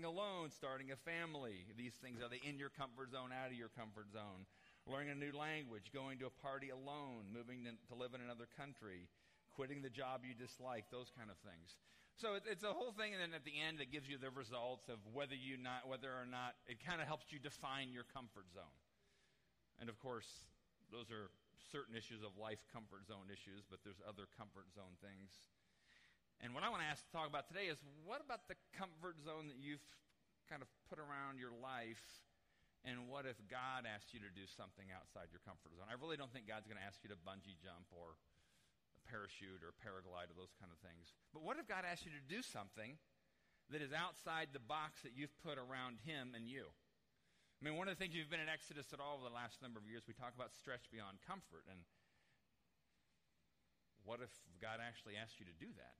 alone, starting a family. These things are they in your comfort zone, out of your comfort zone. Learning a new language, going to a party alone, moving to, to live in another country, quitting the job you dislike, those kind of things. So it, it's a whole thing, and then at the end, it gives you the results of whether you not, whether or not it kind of helps you define your comfort zone. And of course, those are certain issues of life, comfort zone issues, but there's other comfort zone things. And what I want to ask to talk about today is what about the comfort zone that you've kind of put around your life? And what if God asked you to do something outside your comfort zone? I really don't think God's going to ask you to bungee jump or parachute or paraglide or those kind of things. But what if God asked you to do something that is outside the box that you've put around Him and you? I mean, one of the things you've been in Exodus at all over the last number of years, we talk about stretch beyond comfort. And what if God actually asked you to do that?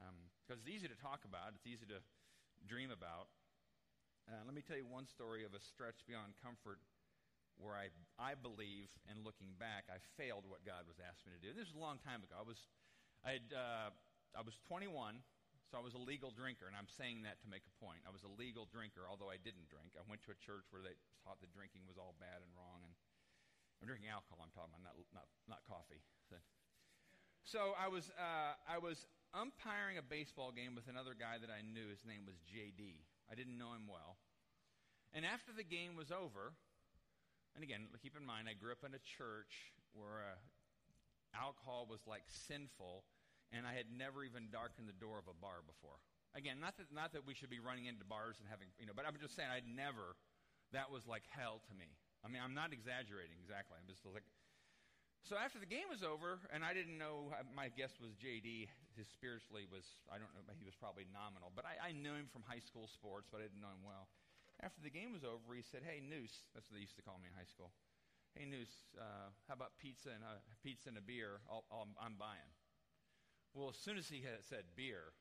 Um, because it's easy to talk about, it's easy to dream about. Uh, let me tell you one story of a stretch beyond comfort where I, I believe, and looking back, I failed what God was asking me to do. This was a long time ago. I was, I, had, uh, I was 21, so I was a legal drinker, and I'm saying that to make a point. I was a legal drinker, although I didn't drink. I went to a church where they thought that drinking was all bad and wrong, and I'm drinking alcohol. I'm talking about not not not coffee. So I was uh, I was umpiring a baseball game with another guy that I knew. His name was J.D. I didn't know him well. And after the game was over, and again, keep in mind, I grew up in a church where uh, alcohol was like sinful, and I had never even darkened the door of a bar before. Again, not that, not that we should be running into bars and having, you know, but I'm just saying I'd never, that was like hell to me. I mean, I'm not exaggerating exactly. I'm just like, so after the game was over, and I didn't know, uh, my guess was JD. His spiritually was, I don't know, he was probably nominal. But I, I knew him from high school sports, but I didn't know him well. After the game was over, he said, Hey, Noose, that's what they used to call me in high school. Hey, Noose, uh, how about pizza and, a, pizza and a beer? I'll, I'm buying. Well, as soon as he had said beer,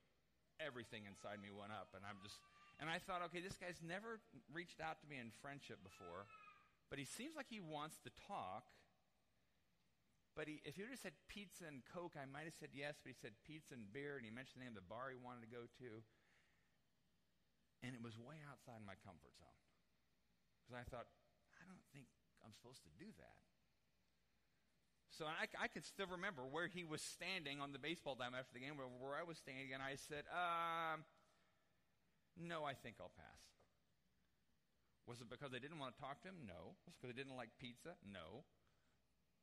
everything inside me went up. And I'm just, and I thought, okay, this guy's never reached out to me in friendship before, but he seems like he wants to talk but he, if he would have said pizza and Coke, I might have said yes, but he said pizza and beer, and he mentioned the name of the bar he wanted to go to. And it was way outside my comfort zone. Because I thought, I don't think I'm supposed to do that. So I, I could still remember where he was standing on the baseball diamond after the game, where, where I was standing, and I said, um, No, I think I'll pass. Was it because they didn't want to talk to him? No. Was it because they didn't like pizza? No.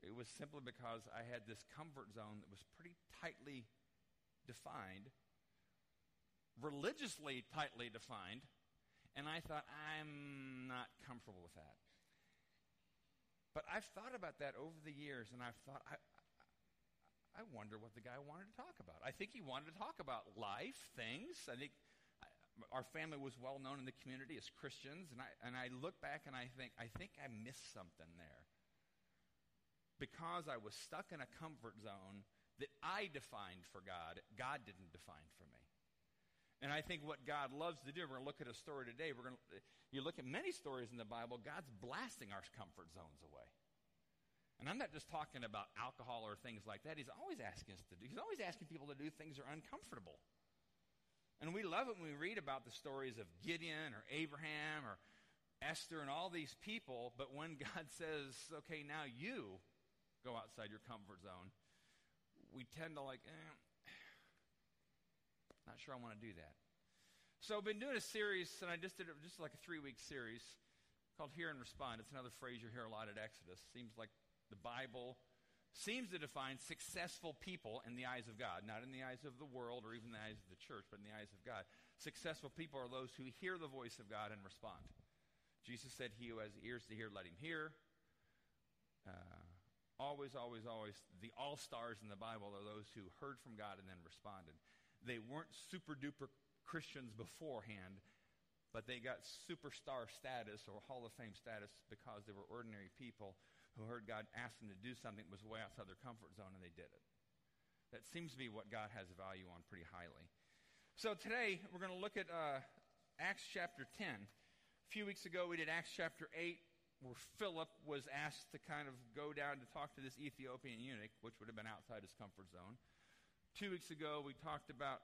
It was simply because I had this comfort zone that was pretty tightly defined, religiously tightly defined, and I thought, I'm not comfortable with that. But I've thought about that over the years, and I've thought, I, I wonder what the guy wanted to talk about. I think he wanted to talk about life, things. I think uh, our family was well known in the community as Christians, and I, and I look back and I think, I think I missed something there because I was stuck in a comfort zone that I defined for God, God didn't define for me. And I think what God loves to do, we're going to look at a story today. We're going to, you look at many stories in the Bible, God's blasting our comfort zones away. And I'm not just talking about alcohol or things like that. He's always asking us to do. He's always asking people to do things that are uncomfortable. And we love it when we read about the stories of Gideon or Abraham or Esther and all these people. But when God says, okay, now you go outside your comfort zone, we tend to like, eh, not sure I want to do that. So I've been doing a series, and I just did it just like a three week series called Hear and Respond. It's another phrase you hear a lot at Exodus. Seems like the Bible seems to define successful people in the eyes of God, not in the eyes of the world or even the eyes of the church, but in the eyes of God. Successful people are those who hear the voice of God and respond. Jesus said, He who has ears to hear, let him hear. Uh, always, always, always, the all stars in the Bible are those who heard from God and then responded. They weren't super duper Christians beforehand, but they got superstar status or Hall of Fame status because they were ordinary people who heard God ask them to do something that was way outside their comfort zone and they did it. That seems to be what God has value on pretty highly. So today we're going to look at uh, Acts chapter 10. A few weeks ago we did Acts chapter 8 where Philip was asked to kind of go down to talk to this Ethiopian eunuch, which would have been outside his comfort zone. Two weeks ago, we talked about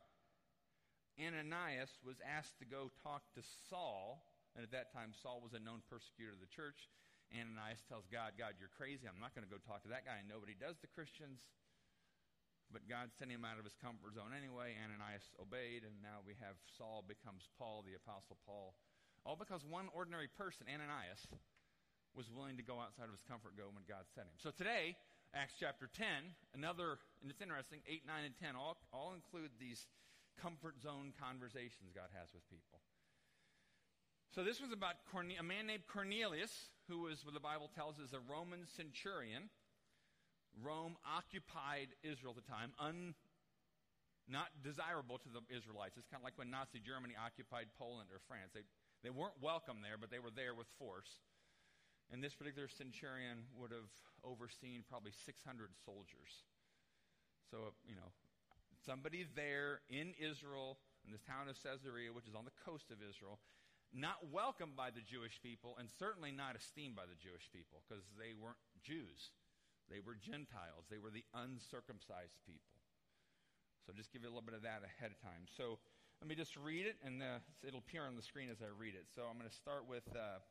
Ananias was asked to go talk to Saul, and at that time Saul was a known persecutor of the church. Ananias tells God, God, you're crazy. I'm not going to go talk to that guy. Nobody does to Christians. But God sent him out of his comfort zone anyway. Ananias obeyed, and now we have Saul becomes Paul, the Apostle Paul. All because one ordinary person, Ananias, was willing to go outside of his comfort zone when God sent him. So today, Acts chapter 10, another, and it's interesting, 8, 9, and 10 all, all include these comfort zone conversations God has with people. So this was about Corne- a man named Cornelius, who was, what the Bible tells us, a Roman centurion. Rome occupied Israel at the time, un, not desirable to the Israelites. It's kind of like when Nazi Germany occupied Poland or France. They, they weren't welcome there, but they were there with force. And this particular centurion would have overseen probably 600 soldiers. So, you know, somebody there in Israel, in the town of Caesarea, which is on the coast of Israel, not welcomed by the Jewish people and certainly not esteemed by the Jewish people because they weren't Jews. They were Gentiles. They were the uncircumcised people. So just give you a little bit of that ahead of time. So let me just read it, and uh, it'll appear on the screen as I read it. So I'm going to start with uh,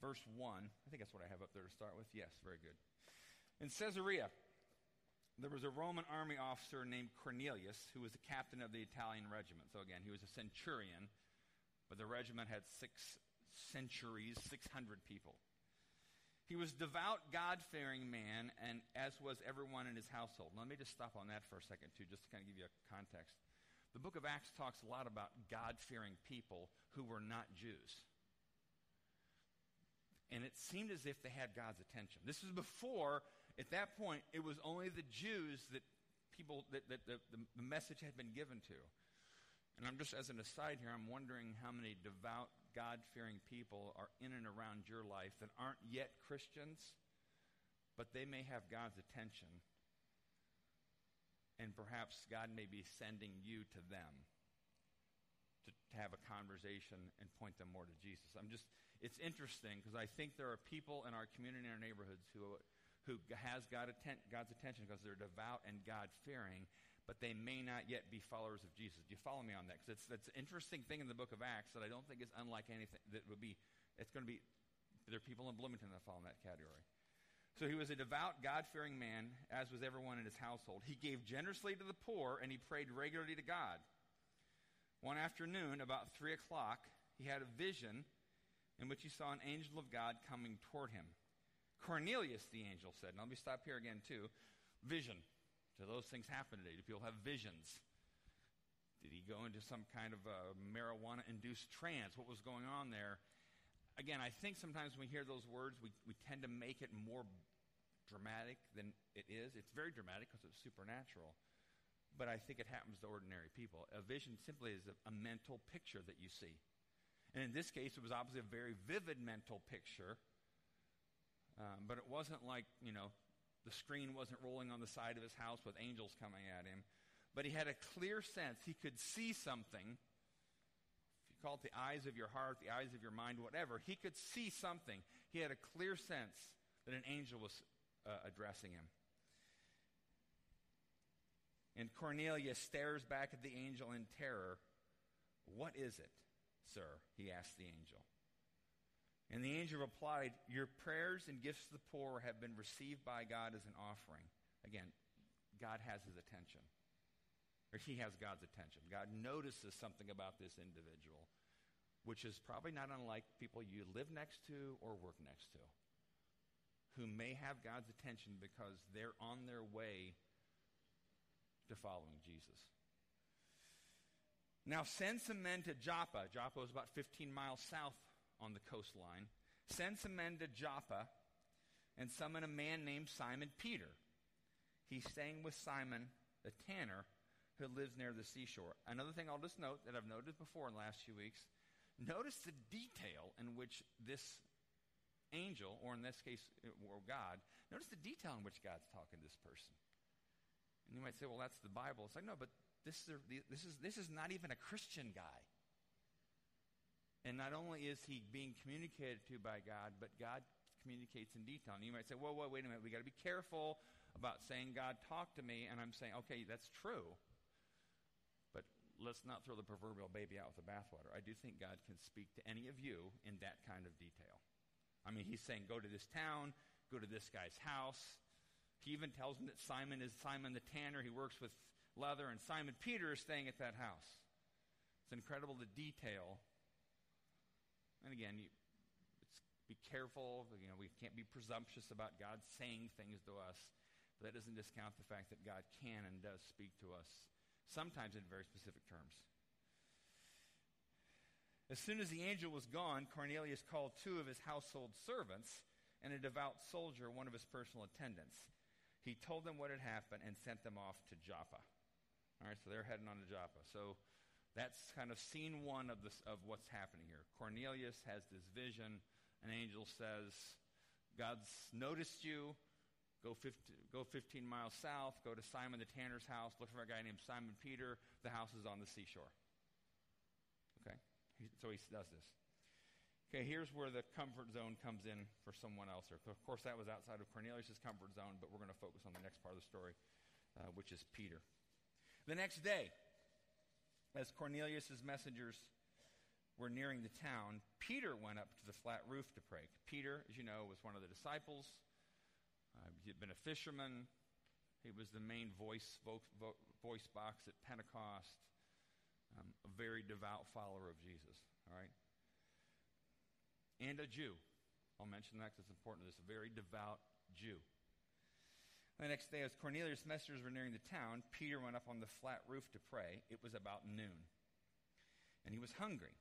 verse 1. I think that's what I have up there to start with. Yes, very good. In Caesarea, there was a Roman army officer named Cornelius who was the captain of the Italian regiment. So again, he was a centurion, but the regiment had six centuries, 600 people. He was a devout, God-fearing man, and as was everyone in his household. Let me just stop on that for a second, too, just to kind of give you a context. The book of Acts talks a lot about God-fearing people who were not Jews. And it seemed as if they had God's attention. This was before at that point, it was only the Jews that people that, that the, the, message had been given to. And I'm just as an aside here, I'm wondering how many devout, God fearing people are in and around your life that aren't yet Christians, but they may have God's attention. And perhaps God may be sending you to them to, to have a conversation and point them more to Jesus. I'm just, it's interesting because I think there are people in our community and our neighborhoods who who has God atten- God's attention because they're devout and God fearing, but they may not yet be followers of Jesus. Do you follow me on that? Because that's an interesting thing in the book of Acts that I don't think is unlike anything that would be. It's going to be. There are people in Bloomington that fall in that category. So he was a devout, God fearing man, as was everyone in his household. He gave generously to the poor, and he prayed regularly to God. One afternoon, about 3 o'clock, he had a vision in which he saw an angel of God coming toward him. Cornelius, the angel said. Now, let me stop here again, too. Vision. Do those things happen today? Do people have visions? Did he go into some kind of marijuana induced trance? What was going on there? Again, I think sometimes when we hear those words, we, we tend to make it more dramatic than it is. It's very dramatic because it's supernatural. But I think it happens to ordinary people. A vision simply is a, a mental picture that you see. And in this case, it was obviously a very vivid mental picture um, but it wasn't like, you know, the screen wasn't rolling on the side of his house with angels coming at him. But he had a clear sense. He could see something. If you call it the eyes of your heart, the eyes of your mind, whatever, he could see something. He had a clear sense that an angel was uh, addressing him. And Cornelius stares back at the angel in terror. What is it, sir? He asked the angel. And the angel replied, Your prayers and gifts to the poor have been received by God as an offering. Again, God has his attention. Or he has God's attention. God notices something about this individual, which is probably not unlike people you live next to or work next to, who may have God's attention because they're on their way to following Jesus. Now send some men to Joppa. Joppa is about 15 miles south on the coastline, send some men to Joppa and summon a man named Simon Peter. He's staying with Simon, the tanner, who lives near the seashore. Another thing I'll just note that I've noted before in the last few weeks notice the detail in which this angel, or in this case, uh, or God, notice the detail in which God's talking to this person. And you might say, well, that's the Bible. It's like, no, but this is, this is, this is not even a Christian guy. And not only is he being communicated to by God, but God communicates in detail. And you might say, whoa, whoa, wait a minute. We've got to be careful about saying, God, talk to me. And I'm saying, okay, that's true. But let's not throw the proverbial baby out with the bathwater. I do think God can speak to any of you in that kind of detail. I mean, he's saying, go to this town, go to this guy's house. He even tells him that Simon is Simon the tanner. He works with leather, and Simon Peter is staying at that house. It's incredible the detail. And again, you, be careful. You know, we can't be presumptuous about God saying things to us. But that doesn't discount the fact that God can and does speak to us, sometimes in very specific terms. As soon as the angel was gone, Cornelius called two of his household servants and a devout soldier, one of his personal attendants. He told them what had happened and sent them off to Joppa. All right, so they're heading on to Joppa. So that's kind of scene one of, this, of what's happening here. Cornelius has this vision. An angel says, God's noticed you. Go 15, go 15 miles south. Go to Simon the tanner's house. Look for a guy named Simon Peter. The house is on the seashore. Okay? So he does this. Okay, here's where the comfort zone comes in for someone else. Of course, that was outside of Cornelius' comfort zone, but we're going to focus on the next part of the story, uh, which is Peter. The next day, as Cornelius' messengers were nearing the town, Peter went up to the flat roof to pray. Peter, as you know, was one of the disciples. Uh, he had been a fisherman. He was the main voice, vo- vo- voice box at Pentecost um, a very devout follower of Jesus, all right? And a Jew. I'll mention that because it's important. This a very devout Jew. The next day, as Cornelius' messengers were nearing the town, Peter went up on the flat roof to pray. It was about noon. And he was hungry.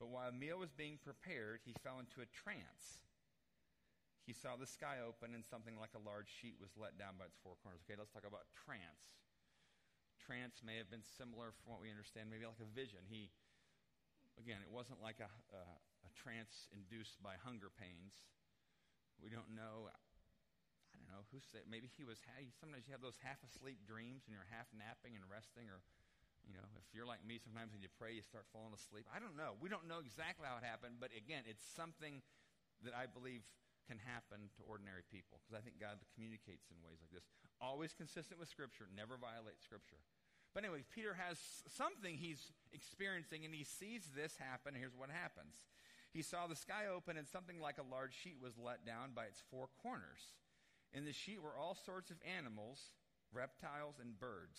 But while a meal was being prepared, he fell into a trance. He saw the sky open and something like a large sheet was let down by its four corners. Okay, let's talk about trance trance may have been similar from what we understand, maybe like a vision. He, again, it wasn't like a, a, a trance induced by hunger pains. We don't know. I don't know who said. Maybe he was. Sometimes you have those half asleep dreams and you're half napping and resting, or you know, if you're like me, sometimes when you pray, you start falling asleep. I don't know. We don't know exactly how it happened, but again, it's something that I believe can happen to ordinary people because I think God communicates in ways like this. Always consistent with Scripture, never violate Scripture. But anyway, Peter has something he's experiencing, and he sees this happen. Here's what happens. He saw the sky open, and something like a large sheet was let down by its four corners. In the sheet were all sorts of animals, reptiles, and birds.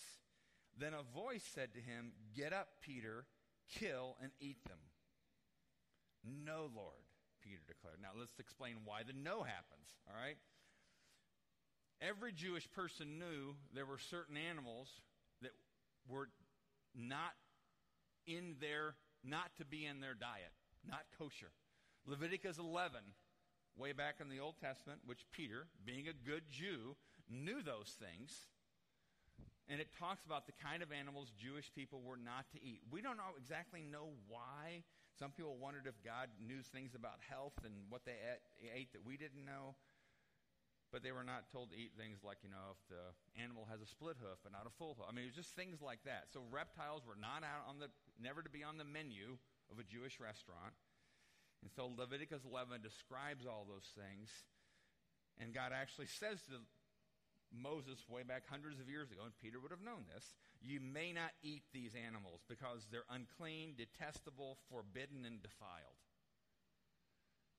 Then a voice said to him, Get up, Peter, kill and eat them. No, Lord, Peter declared. Now let's explain why the no happens, all right? Every Jewish person knew there were certain animals that were not in their, not to be in their diet, not kosher. Leviticus 11, way back in the Old Testament, which Peter, being a good Jew, knew those things. And it talks about the kind of animals Jewish people were not to eat. We don't know exactly know why. Some people wondered if God knew things about health and what they ate that we didn't know but they were not told to eat things like, you know, if the animal has a split hoof but not a full hoof. I mean, it was just things like that. So reptiles were not out on the, never to be on the menu of a Jewish restaurant. And so Leviticus 11 describes all those things. And God actually says to Moses way back hundreds of years ago, and Peter would have known this, you may not eat these animals because they're unclean, detestable, forbidden, and defiled.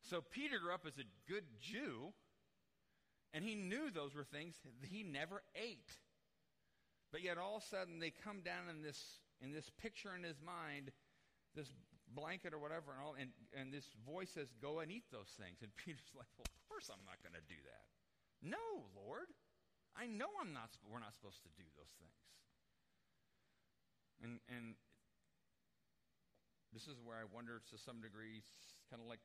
So Peter grew up as a good Jew and he knew those were things he never ate. But yet all of a sudden they come down in this in this picture in his mind, this blanket or whatever, and all and, and this voice says, Go and eat those things. And Peter's like, Well, of course I'm not gonna do that. No, Lord. I know I'm not we're not supposed to do those things. And and this is where I wonder to some degree, kind of like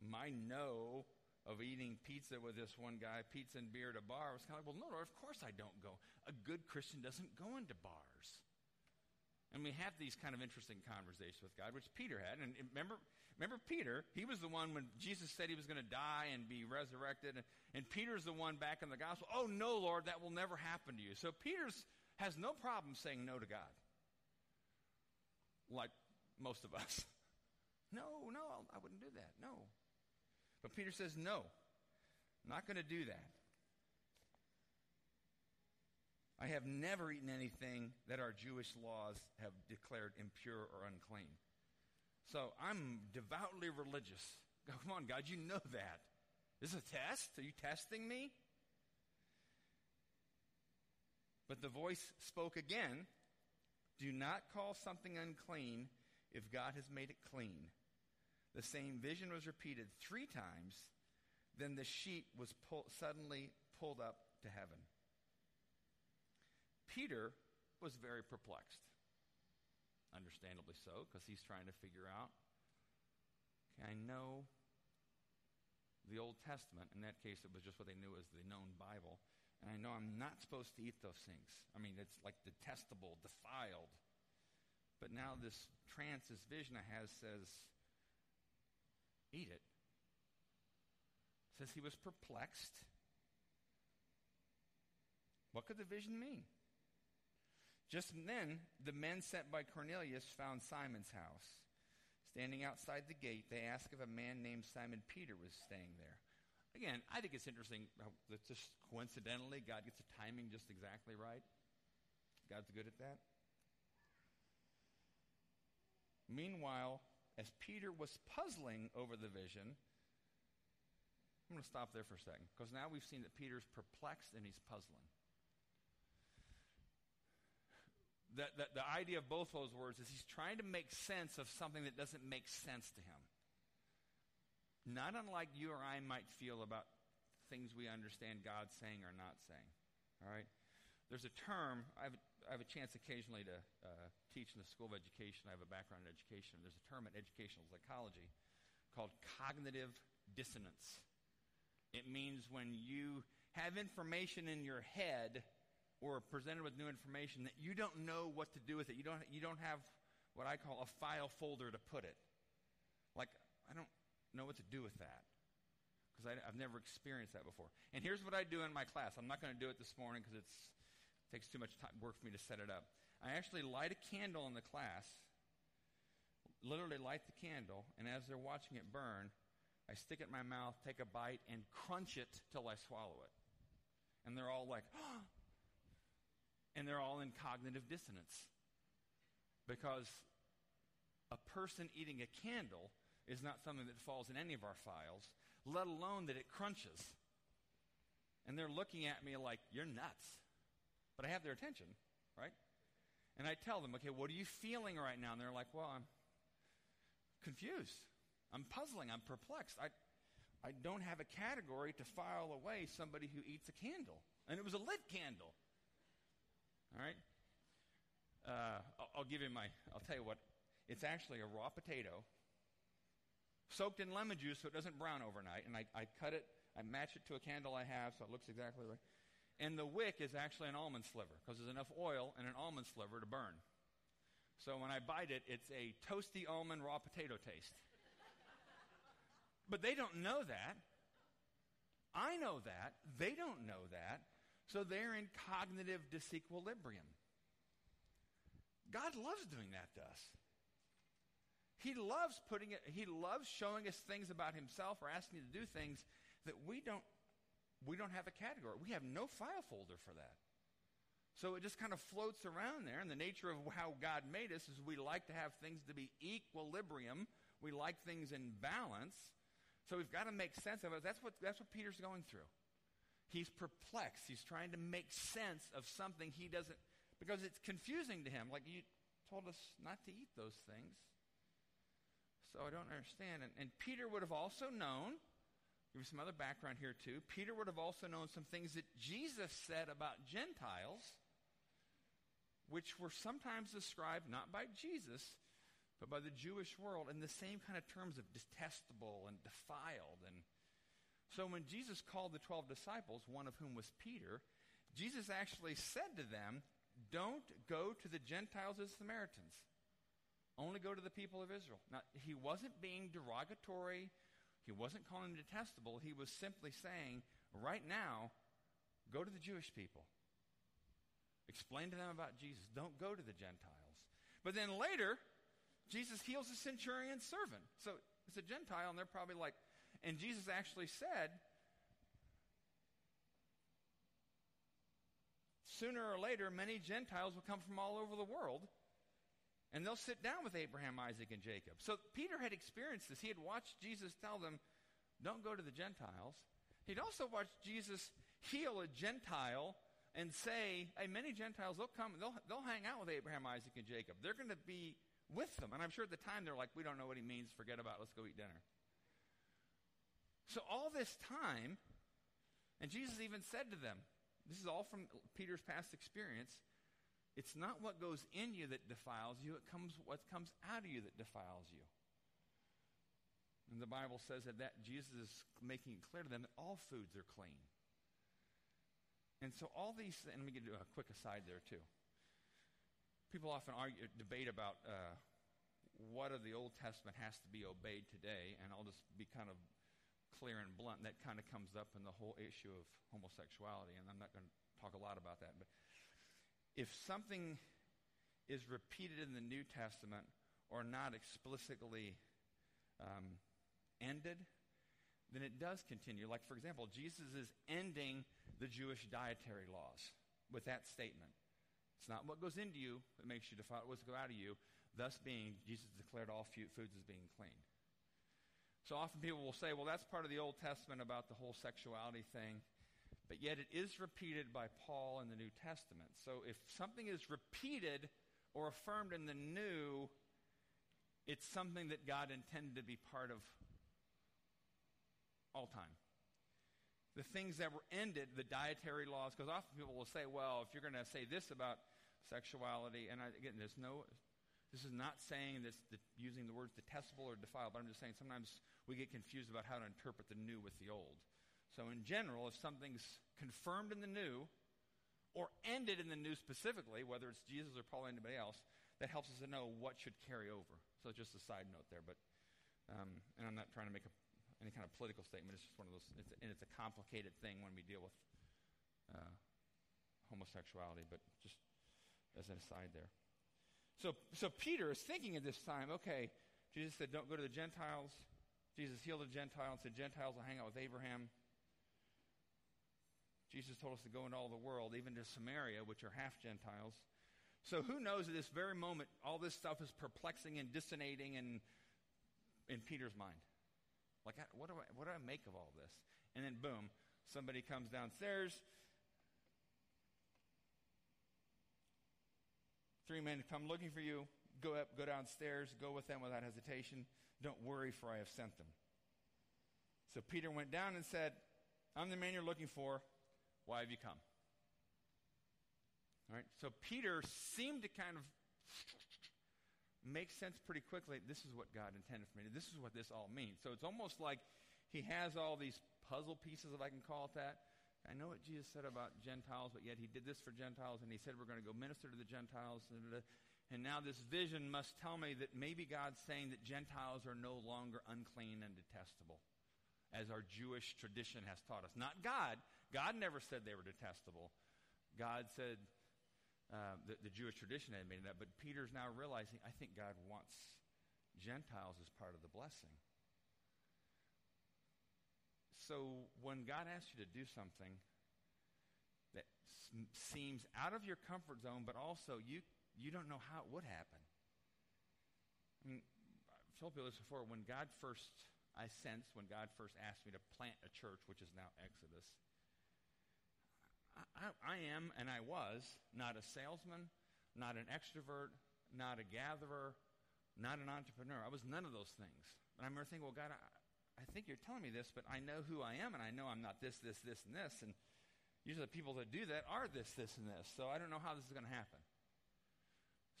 my no of eating pizza with this one guy, pizza and beer at a bar, was kind of like, well, no, Lord, of course I don't go. A good Christian doesn't go into bars. And we have these kind of interesting conversations with God, which Peter had. And remember, remember Peter, he was the one when Jesus said he was going to die and be resurrected. And, and Peter's the one back in the gospel. Oh, no, Lord, that will never happen to you. So Peter's has no problem saying no to God. Like most of us. no, no, I wouldn't do that. No. But Peter says, No, not going to do that. I have never eaten anything that our Jewish laws have declared impure or unclean. So I'm devoutly religious. Come on, God, you know that. This is a test? Are you testing me? But the voice spoke again Do not call something unclean if God has made it clean. The same vision was repeated three times. Then the sheet was pull, suddenly pulled up to heaven. Peter was very perplexed. Understandably so, because he's trying to figure out okay, I know the Old Testament. In that case, it was just what they knew as the known Bible. And I know I'm not supposed to eat those things. I mean, it's like detestable, defiled. But now this trance, this vision I have says, eat it. Says he was perplexed. What could the vision mean? Just then, the men sent by Cornelius found Simon's house. Standing outside the gate, they asked if a man named Simon Peter was staying there. Again, I think it's interesting how that just coincidentally God gets the timing just exactly right. God's good at that. Meanwhile, as Peter was puzzling over the vision, I'm going to stop there for a second because now we've seen that Peter's perplexed and he's puzzling the, the, the idea of both those words is he's trying to make sense of something that doesn't make sense to him. Not unlike you or I might feel about things we understand God saying or not saying. All right? There's a term, I have, I have a chance occasionally to uh, teach in the School of Education. I have a background in education. There's a term in educational psychology called cognitive dissonance. It means when you have information in your head or presented with new information that you don't know what to do with it. You don't, you don't have what I call a file folder to put it. Like, I don't know what to do with that because I've never experienced that before. And here's what I do in my class. I'm not going to do it this morning because it takes too much time, work for me to set it up. I actually light a candle in the class, literally light the candle, and as they're watching it burn, I stick it in my mouth, take a bite, and crunch it till I swallow it. And they're all like, oh, and they're all in cognitive dissonance. Because a person eating a candle is not something that falls in any of our files, let alone that it crunches. And they're looking at me like, you're nuts. But I have their attention, right? And I tell them, okay, what are you feeling right now? And they're like, well, I'm confused. I'm puzzling. I'm perplexed. I, I don't have a category to file away somebody who eats a candle. And it was a lit candle. All right? Uh, I'll, give you my, I'll tell you what. It's actually a raw potato soaked in lemon juice so it doesn't brown overnight. And I, I cut it, I match it to a candle I have so it looks exactly right. And the wick is actually an almond sliver because there's enough oil in an almond sliver to burn. So when I bite it, it's a toasty almond raw potato taste. but they don't know that. I know that. They don't know that. So they're in cognitive disequilibrium. God loves doing that to us. He loves putting it, he loves showing us things about himself or asking us to do things that we don't we don't have a category. We have no file folder for that. So it just kind of floats around there. And the nature of how God made us is we like to have things to be equilibrium. We like things in balance. So we've got to make sense of it. That's what, that's what Peter's going through. He's perplexed. He's trying to make sense of something he doesn't, because it's confusing to him. Like, you told us not to eat those things. So I don't understand. And, and Peter would have also known, give you some other background here too. Peter would have also known some things that Jesus said about Gentiles, which were sometimes described not by Jesus, but by the Jewish world in the same kind of terms of detestable and defiled and so when Jesus called the 12 disciples, one of whom was Peter, Jesus actually said to them, Don't go to the Gentiles as Samaritans. Only go to the people of Israel. Now, he wasn't being derogatory. He wasn't calling them detestable. He was simply saying, right now, go to the Jewish people. Explain to them about Jesus. Don't go to the Gentiles. But then later, Jesus heals a centurion's servant. So it's a Gentile, and they're probably like, and Jesus actually said, sooner or later, many Gentiles will come from all over the world and they'll sit down with Abraham, Isaac, and Jacob. So Peter had experienced this. He had watched Jesus tell them, don't go to the Gentiles. He'd also watched Jesus heal a Gentile and say, hey, many Gentiles, they'll come, they'll, they'll hang out with Abraham, Isaac, and Jacob. They're going to be with them. And I'm sure at the time they're like, we don't know what he means, forget about it, let's go eat dinner. So all this time, and Jesus even said to them, this is all from Peter's past experience. It's not what goes in you that defiles you, it comes what comes out of you that defiles you. And the Bible says that, that Jesus is making it clear to them that all foods are clean. And so all these, and let me get a quick aside there too. People often argue, debate about uh, what of the Old Testament has to be obeyed today, and I'll just be kind of clear and blunt. That kind of comes up in the whole issue of homosexuality, and I'm not going to talk a lot about that. But if something is repeated in the New Testament or not explicitly um, ended, then it does continue. Like, for example, Jesus is ending the Jewish dietary laws with that statement. It's not what goes into you that makes you defile, what's go out of you. Thus being, Jesus declared all foods as being clean. So often people will say, well, that's part of the Old Testament about the whole sexuality thing. But yet it is repeated by Paul in the New Testament. So if something is repeated or affirmed in the New, it's something that God intended to be part of all time the things that were ended, the dietary laws, because often people will say, well, if you're going to say this about sexuality, and I, again, there's no, this is not saying this, the, using the words detestable or defiled, but I'm just saying sometimes we get confused about how to interpret the new with the old. So in general, if something's confirmed in the new, or ended in the new specifically, whether it's Jesus or Paul or anybody else, that helps us to know what should carry over. So just a side note there, but um, and I'm not trying to make a any kind of political statement. It's just one of those, it's and it's a complicated thing when we deal with uh, homosexuality, but just as an aside there. So, so Peter is thinking at this time, okay, Jesus said, don't go to the Gentiles. Jesus healed a Gentile and said, Gentiles will hang out with Abraham. Jesus told us to go into all the world, even to Samaria, which are half Gentiles. So who knows at this very moment, all this stuff is perplexing and dissonating in, in Peter's mind. Like, what do I, what do I make of all this? And then, boom, somebody comes downstairs. Three men come looking for you. Go up, go downstairs, go with them without hesitation. Don't worry, for I have sent them. So Peter went down and said, I'm the man you're looking for. Why have you come? All right. So Peter seemed to kind of make sense pretty quickly. This is what God intended for me. This is what this all means. So it's almost like he has all these puzzle pieces, if I can call it that. I know what Jesus said about Gentiles, but yet he did this for Gentiles, and he said we're going to go minister to the Gentiles. And now this vision must tell me that maybe God's saying that Gentiles are no longer unclean and detestable, as our Jewish tradition has taught us. Not God. God never said they were detestable. God said uh, the, the Jewish tradition had made that, but Peter's now realizing, I think God wants Gentiles as part of the blessing. So when God asks you to do something that seems out of your comfort zone, but also you, you don't know how it would happen. I mean, I've told people this before. When God first, I sensed when God first asked me to plant a church, which is now Exodus, I, I am, and I was, not a salesman, not an extrovert, not a gatherer, not an entrepreneur. I was none of those things. And I remember thinking, well, God, I, I think you're telling me this, but I know who I am, and I know I'm not this, this, this, and this. And usually the people that do that are this, this, and this. So I don't know how this is going to happen.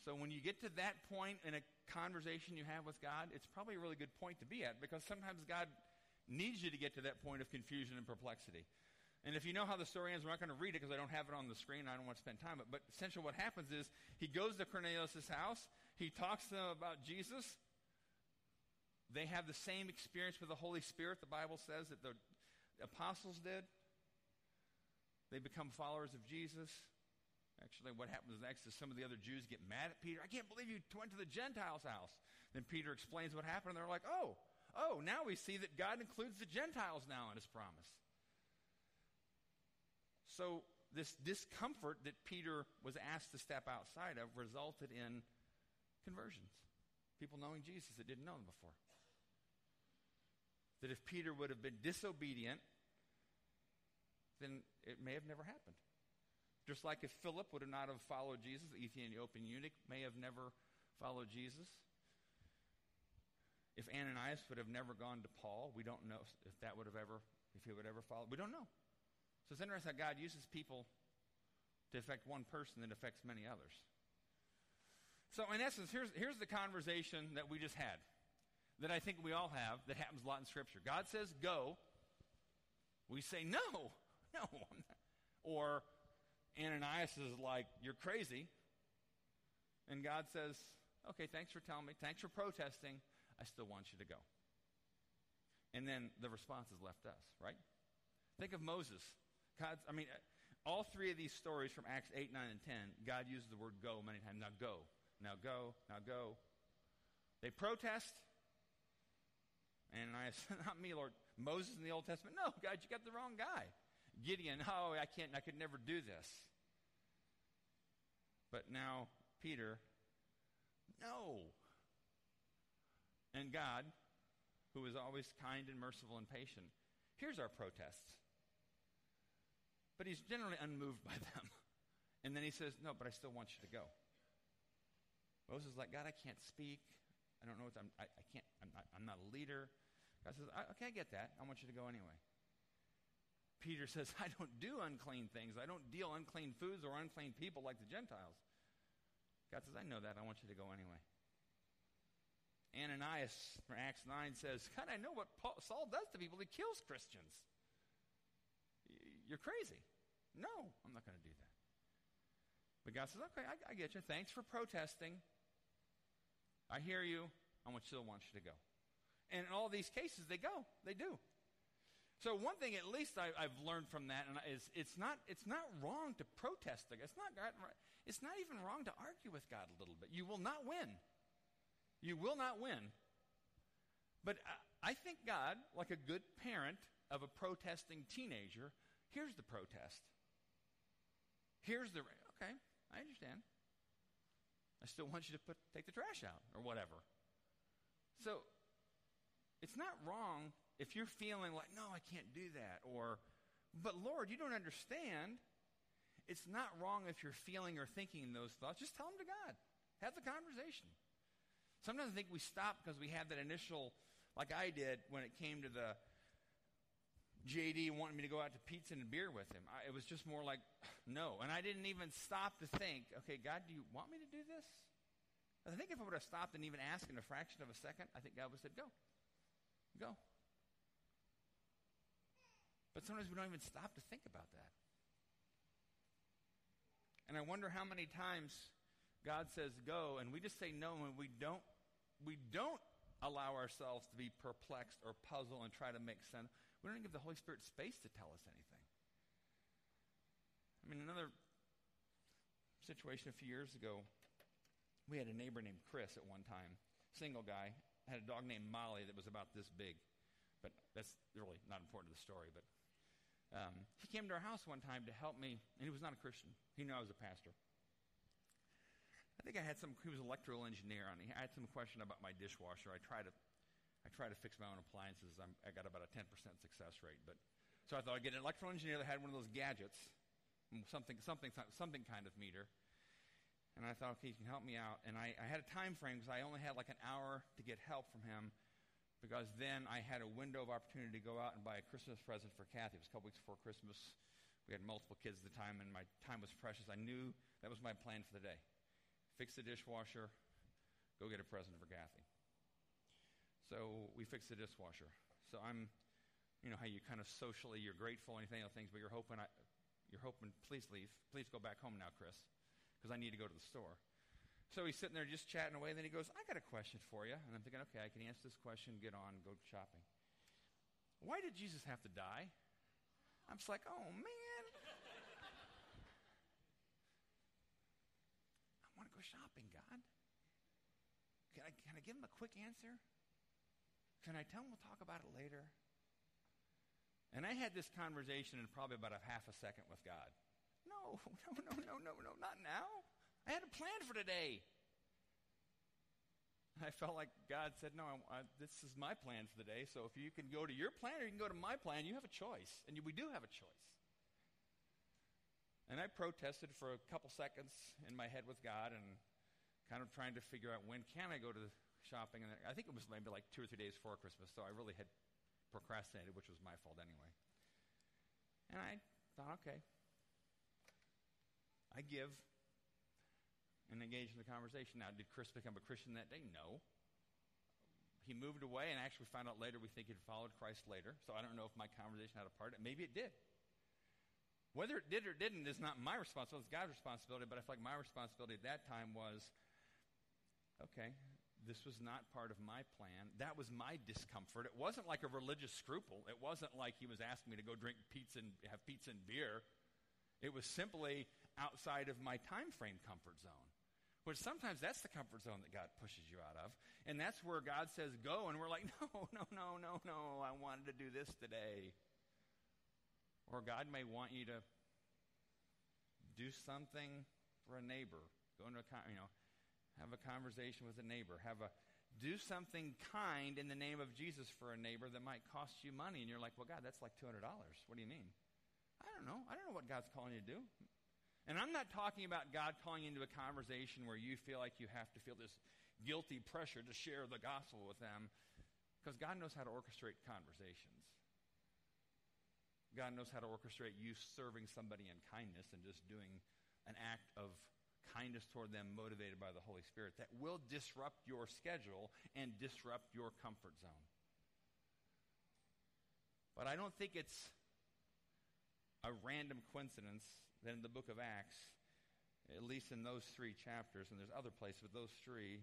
So when you get to that point in a conversation you have with God, it's probably a really good point to be at because sometimes God needs you to get to that point of confusion and perplexity. And if you know how the story ends, we're not going to read it because I don't have it on the screen. I don't want to spend time. But, but essentially, what happens is he goes to Cornelius' house. He talks to them about Jesus. They have the same experience with the Holy Spirit, the Bible says, that the apostles did. They become followers of Jesus. Actually, what happens next is some of the other Jews get mad at Peter. I can't believe you went to the Gentiles' house. Then Peter explains what happened, and they're like, oh, oh, now we see that God includes the Gentiles now in his promise. So this discomfort that Peter was asked to step outside of resulted in conversions. People knowing Jesus that didn't know him before. That if Peter would have been disobedient, then it may have never happened. Just like if Philip would have not have followed Jesus, the Ethiopian eunuch may have never followed Jesus. If Ananias would have never gone to Paul, we don't know if that would have ever, if he would ever follow. We don't know. So it's interesting how God uses people to affect one person that affects many others. So, in essence, here's, here's the conversation that we just had that I think we all have that happens a lot in Scripture. God says, go. We say, no, no. Or Ananias is like, you're crazy. And God says, okay, thanks for telling me. Thanks for protesting. I still want you to go. And then the response is left us, right? Think of Moses. God's, I mean, all three of these stories from Acts 8, 9, and 10, God uses the word go many times. Now go, now go, now go. They protest. And I said, not me, Lord. Moses in the Old Testament, no, God, you got the wrong guy. Gideon, oh, I can't, I could never do this. But now, Peter, no. And God, who is always kind and merciful and patient, hears our protests. But he's generally unmoved by them. And then he says, No, but I still want you to go. Moses is like, God, I can't speak. I don't know what I'm, I, I can't, I'm not, I'm not a leader. God says, Okay, I get that. I want you to go anyway. Peter says, I don't do unclean things. I don't deal unclean foods or unclean people like the Gentiles. God says, I know that. I want you to go anyway. Ananias from Acts 9 says, God, I know what Paul, Saul does to people. He kills Christians. You're crazy. No, I'm not going to do that. But God says, okay, I, I get you. Thanks for protesting. I hear you. I still want you to go. And in all these cases, they go. They do. So one thing, at least, I, have learned from that, is it's not it's not wrong to protest. It's not it's not even wrong to argue with God a little bit. You will not win. You will not win. But uh, I think God, like a good parent of a protesting teenager, hears the protest. Here's the, okay, I understand. I still want you to put, take the trash out or whatever. So it's not wrong if you're feeling like, no, I can't do that. Or, but Lord, you don't understand. It's not wrong if you're feeling or thinking those thoughts. Just tell them to God. Have the conversation. Sometimes I think we stop because we have that initial, like I did when it came to the JD wanting me to go out to pizza and beer with him. I, it was just more like, no. And I didn't even stop to think, okay, God, do you want me to do this? I think if I would have stopped and even asked in a fraction of a second, I think God would have said, go. Go. But sometimes we don't even stop to think about that. And I wonder how many times God says go, and we just say no, and we don't, we don't allow ourselves to be perplexed or puzzled and try to make sense. We don't give the Holy Spirit space to tell us anything. I mean, another situation a few years ago, we had a neighbor named Chris at one time, single guy, had a dog named Molly that was about this big. But that's really not important to the story. But um, he came to our house one time to help me, and he was not a Christian. He knew I was a pastor. I think I had some, he was an electrical engineer, and I had some question about my dishwasher. I try to, I try to fix my own appliances. I'm, I got about a 10% success rate. But, so I thought I'd get an electrical engineer that had one of those gadgets, something, something, something kind of meter. And I thought, okay, he can help me out. And I, I had a time frame because I only had like an hour to get help from him because then I had a window of opportunity to go out and buy a Christmas present for Kathy. It was a couple weeks before Christmas. We had multiple kids at the time, and my time was precious. I knew that was my plan for the day fix the dishwasher, go get a present for Kathy. So we fixed the dishwasher. So I'm, you know, how you kind of socially, you're grateful, and anything other things, but you're hoping, I, you're hoping, please leave. Please go back home now, Chris, because I need to go to the store. So he's sitting there just chatting away, and then he goes, I got a question for you. And I'm thinking, okay, I can answer this question, get on, go shopping. Why did Jesus have to die? I'm just like, oh, man. I want to go shopping, God? Can I, can I give him a quick answer? Can I tell him we'll talk about it later? And I had this conversation in probably about a half a second with God. No, no, no, no, no, no, not now. I had a plan for today. I felt like God said, No, I, I, this is my plan for the day. So if you can go to your plan or you can go to my plan, you have a choice. And you, we do have a choice. And I protested for a couple seconds in my head with God and kind of trying to figure out when can I go to shopping. And I think it was maybe like two or three days before Christmas, so I really had procrastinated, which was my fault anyway. And I thought, okay, I give and engage in the conversation. Now, did Chris become a Christian that day? No. He moved away, and actually we found out later we think he'd followed Christ later. So I don't know if my conversation had a part. Of it. Maybe it did. Whether it did or didn't is not my responsibility, it's God's responsibility, but I feel like my responsibility at that time was okay, this was not part of my plan. That was my discomfort. It wasn't like a religious scruple. It wasn't like he was asking me to go drink pizza and have pizza and beer. It was simply outside of my time frame comfort zone. Which sometimes that's the comfort zone that God pushes you out of. And that's where God says, go. And we're like, no, no, no, no, no. I wanted to do this today. Or God may want you to do something for a neighbor. Go into a, you know, have a conversation with a neighbor. Have a, do something kind in the name of Jesus for a neighbor that might cost you money. And you're like, well, God, that's like $200. What do you mean? I don't know. I don't know what God's calling you to do. And I'm not talking about God calling into a conversation where you feel like you have to feel this guilty pressure to share the gospel with them, because God knows how to orchestrate conversations. God knows how to orchestrate you serving somebody in kindness and just doing an act of kindness toward them motivated by the Holy Spirit that will disrupt your schedule and disrupt your comfort zone. But I don't think it's a random coincidence that in the book of Acts, at least in those three chapters, and there's other places, but those three,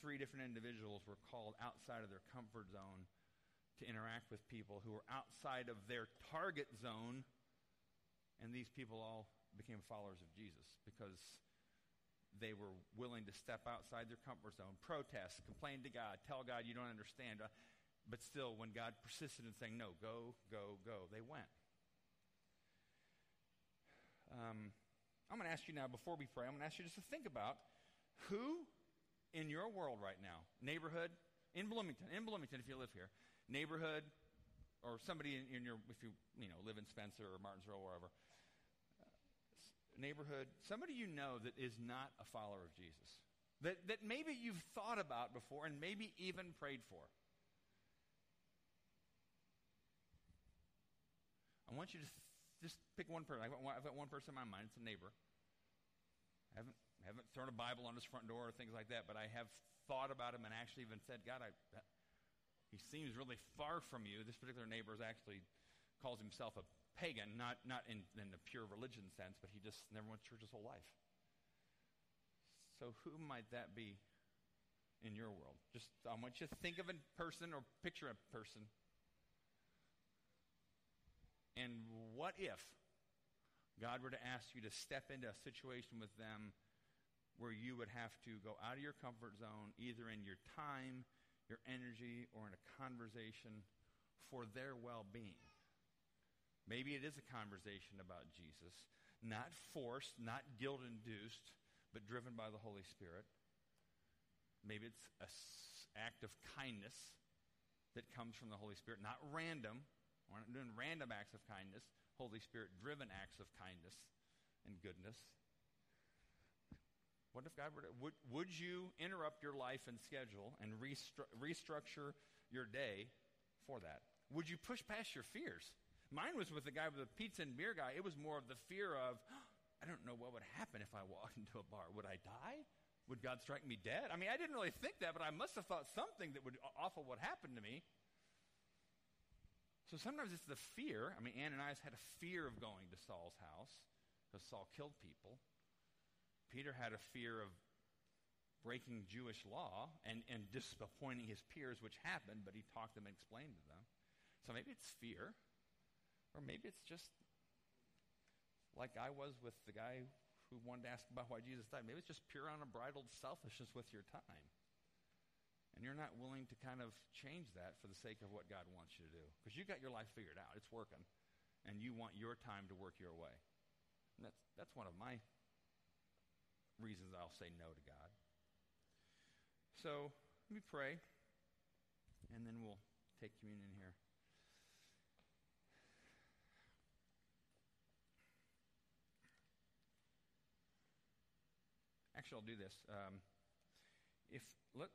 three different individuals were called outside of their comfort zone to interact with people who were outside of their target zone, and these people all became followers of Jesus because they were willing to step outside their comfort zone, protest, complain to God, tell God you don't understand. But still, when God persisted in saying, no, go, go, go, they went. Um, I'm going to ask you now, before we pray, I'm going to ask you just to think about who in your world right now, neighborhood, in Bloomington, in Bloomington, if you live here, neighborhood, or somebody in, in your, if you, you know, live in Spencer or Martinsville or wherever, uh, neighborhood, somebody you know that is not a follower of Jesus, that, that maybe you've thought about before and maybe even prayed for. I want you to just pick one person. I've got one, I've got one person in my mind. It's a neighbor. I haven't, haven't thrown a Bible on his front door or things like that, but I have thought about him and actually even said, God, I, that, he seems really far from you. This particular neighbor is actually calls himself a pagan, not, not in, in the pure religion sense, but he just never went to church his whole life. So who might that be in your world? Just I want you to think of a person or picture a person and what if God were to ask you to step into a situation with them where you would have to go out of your comfort zone, either in your time, your energy, or in a conversation for their well being? Maybe it is a conversation about Jesus, not forced, not guilt induced, but driven by the Holy Spirit. Maybe it's an act of kindness that comes from the Holy Spirit, not random, we're not doing random acts of kindness, Holy Spirit driven acts of kindness and goodness. What if God were to, would, would you interrupt your life and schedule and restru- restructure your day for that? Would you push past your fears? Mine was with the guy with the pizza and beer guy. It was more of the fear of, I don't know what would happen if I walked into a bar. Would I die? Would God strike me dead? I mean, I didn't really think that, but I must have thought something that would awful would happen to me. So sometimes it's the fear. I mean, Ananias had a fear of going to Saul's house because Saul killed people. Peter had a fear of breaking Jewish law and, and disappointing his peers, which happened, but he talked them and explained to them. So maybe it's fear, or maybe it's just like I was with the guy who wanted to ask about why Jesus died. Maybe it's just pure unbridled selfishness with your time. And you're not willing to kind of change that for the sake of what God wants you to do. Because you got your life figured out, it's working. And you want your time to work your way, That's, that's one of my reasons I'll say no to God. So let me pray, and then we'll take communion here. Actually, I'll do this. Um, if look,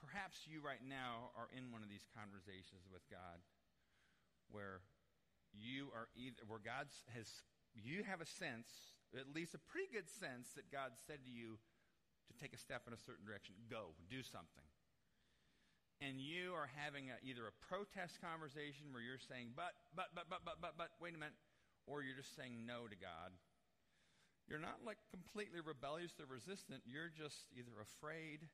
perhaps you right now are in one of these conversations with God, where you are either where God's has you have a sense, at least a pretty good sense, that God said to you to take a step in a certain direction. Go, do something. And you are having a, either a protest conversation where you're saying, but, but, but, but, but, but, but, wait a minute, or you're just saying no to God you're not like completely rebellious or resistant. You're just either afraid,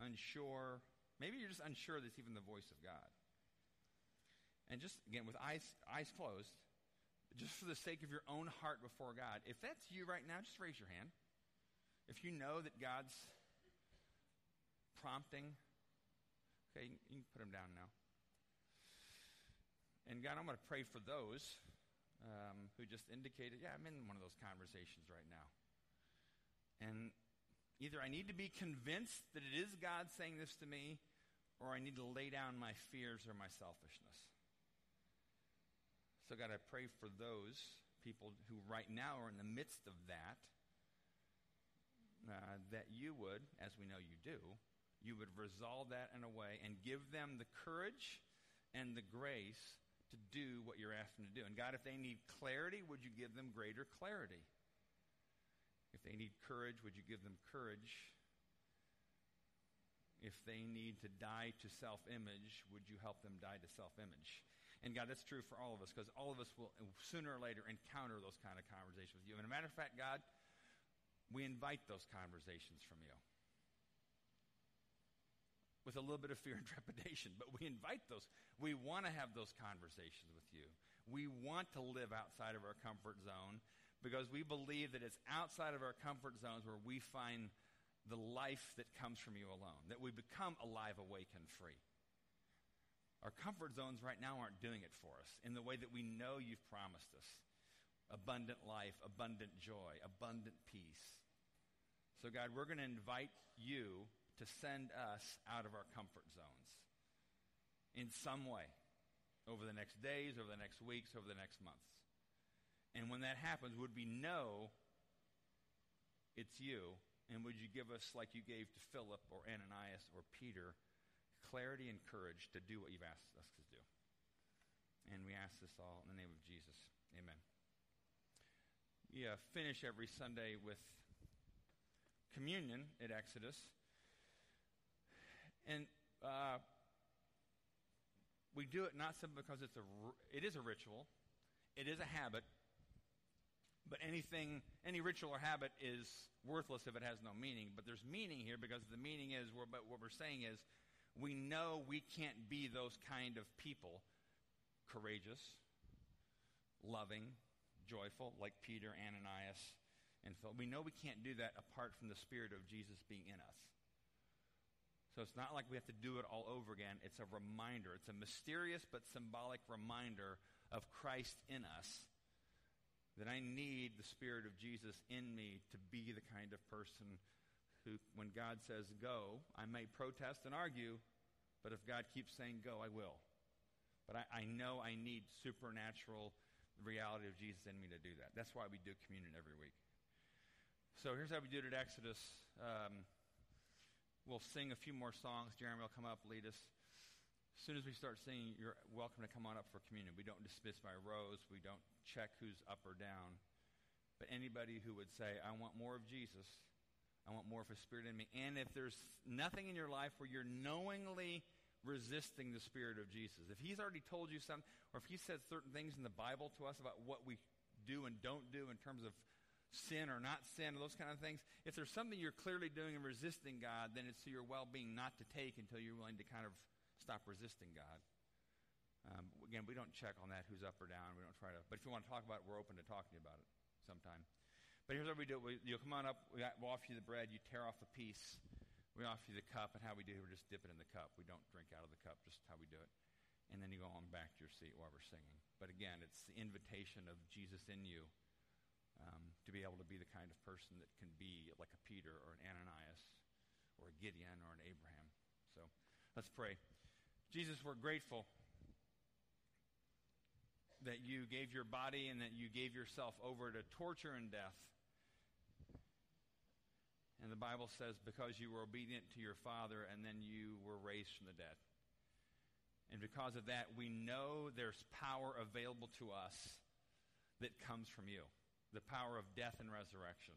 unsure. Maybe you're just unsure that's even the voice of God. And just, again, with eyes, eyes closed, just for the sake of your own heart before God, if that's you right now, just raise your hand. If you know that God's prompting, okay, you can put them down now. And God, I'm going to pray for those um, who just indicated, yeah, I'm in one of those conversations right now. And either I need to be convinced that it is God saying this to me, or I need to lay down my fears or my selfishness. So, God, I pray for those people who right now are in the midst of that, uh, that you would, as we know you do, you would resolve that in a way and give them the courage and the grace to do what you're asking them to do. And God, if they need clarity, would you give them greater clarity? If they need courage, would you give them courage? If they need to die to self image, would you help them die to self image? And God, that's true for all of us because all of us will sooner or later encounter those kind of conversations with you. And a matter of fact, God, we invite those conversations from you with a little bit of fear and trepidation, but we invite those. We want to have those conversations with you. We want to live outside of our comfort zone because we believe that it's outside of our comfort zones where we find the life that comes from you alone, that we become alive, awake, and free. Our comfort zones right now aren't doing it for us in the way that we know you've promised us abundant life, abundant joy, abundant peace. So, God, we're going to invite you to send us out of our comfort zones in some way over the next days, over the next weeks, over the next months. And when that happens, would we know it's you? And would you give us, like you gave to Philip or Ananias or Peter, clarity and courage to do what you've asked us to do? And we ask this all in the name of Jesus. Amen. We uh, finish every Sunday with communion at Exodus. And uh, we do it not simply because it's a, it is a ritual, it is a habit, but anything, any ritual or habit is worthless if it has no meaning. But there's meaning here because the meaning is, but what we're saying is, we know we can't be those kind of people, courageous, loving, joyful, like Peter, Ananias, and Philip. We know we can't do that apart from the Spirit of Jesus being in us. So it's not like we have to do it all over again. It's a reminder. It's a mysterious but symbolic reminder of Christ in us that I need the Spirit of Jesus in me to be the kind of person who, when God says go, I may protest and argue, but if God keeps saying go, I will. But I, I know I need supernatural reality of Jesus in me to do that. That's why we do communion every week. So here's how we do it at Exodus. Um, We'll sing a few more songs. Jeremy will come up, lead us. As soon as we start singing, you're welcome to come on up for communion. We don't dismiss by rows. We don't check who's up or down. But anybody who would say, I want more of Jesus, I want more of His Spirit in me. And if there's nothing in your life where you're knowingly resisting the Spirit of Jesus, if He's already told you something, or if He said certain things in the Bible to us about what we do and don't do in terms of sin or not sin, those kind of things. If there's something you're clearly doing and resisting God, then it's to your well being not to take until you're willing to kind of stop resisting God. Um, again, we don't check on that who's up or down. We don't try to. But if you want to talk about it, we're open to talking about it sometime. But here's what we do: we, you'll come on up. We we'll offer you the bread. You tear off a piece. We offer you the cup, and how we do, it, we just dip it in the cup. We don't drink out of the cup. Just how we do it. And then you go on back to your seat while we're singing. But again, it's the invitation of Jesus in you um, to be able to be the kind of person that can be like a Peter or an Ananias or a Gideon or an Abraham. So let's pray. Jesus, we're grateful that you gave your body and that you gave yourself over to torture and death. And the Bible says, because you were obedient to your Father and then you were raised from the dead. And because of that, we know there's power available to us that comes from you the power of death and resurrection.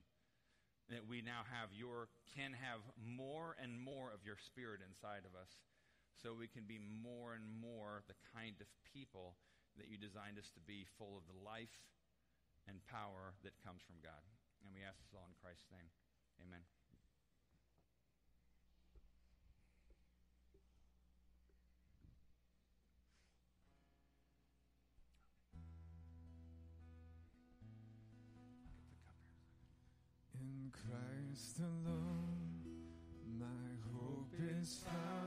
That we now have your, can have more and more of your spirit inside of us so we can be more and more the kind of people that you designed us to be, full of the life and power that comes from God. And we ask this all in Christ's name. Amen. In Christ alone, my hope is found.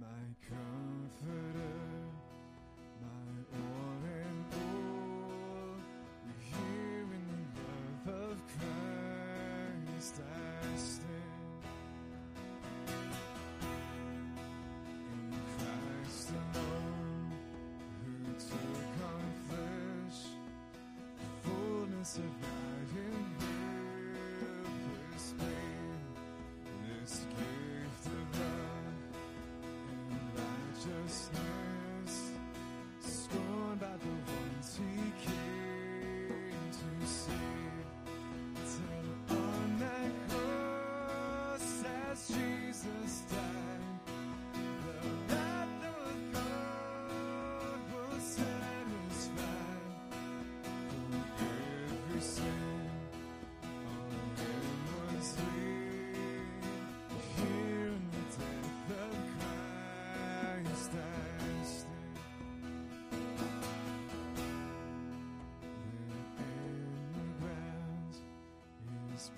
my comforter, my all and all, here in the love of Christ I stand. In Christ alone, who took on flesh, the fullness of and his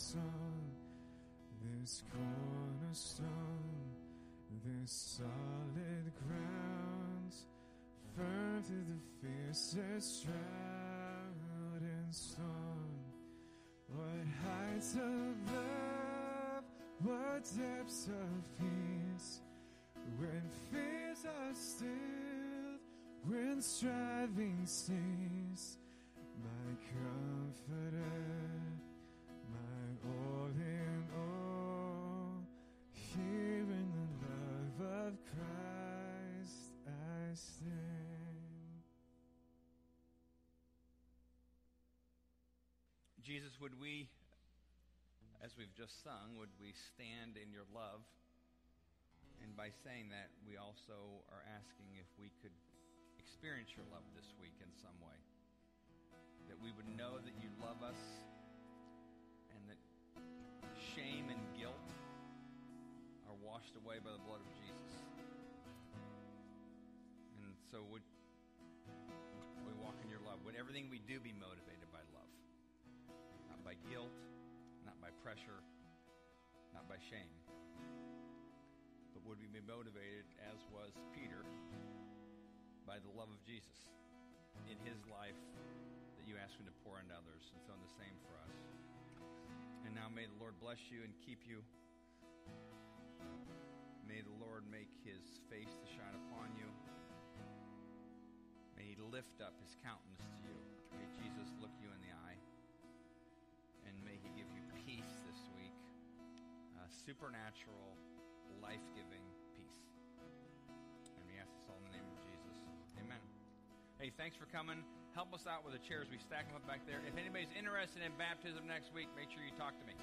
song. This cornerstone, this solid ground, firm through the fiercest drought and storm. What heights of love, what depths of peace. When fears are stilled, when striving cease, just sung, would we stand in your love? And by saying that, we also are asking if we could experience your love this week in some way. That we would know that you love us and that shame and guilt are washed away by the blood of Jesus. And so would we walk in your love? Would everything we do be motivated by love? Not by guilt, not by pressure, by shame but would we be motivated, as was Peter, by the love of Jesus in his life that you ask him to pour into others? And so, the same for us. And now, may the Lord bless you and keep you. May the Lord make his face to shine upon you. May he lift up his countenance to you. Supernatural life giving peace. And we ask this all in the name of Jesus. Amen. Hey, thanks for coming. Help us out with the chairs. We stack them up back there. If anybody's interested in baptism next week, make sure you talk to me.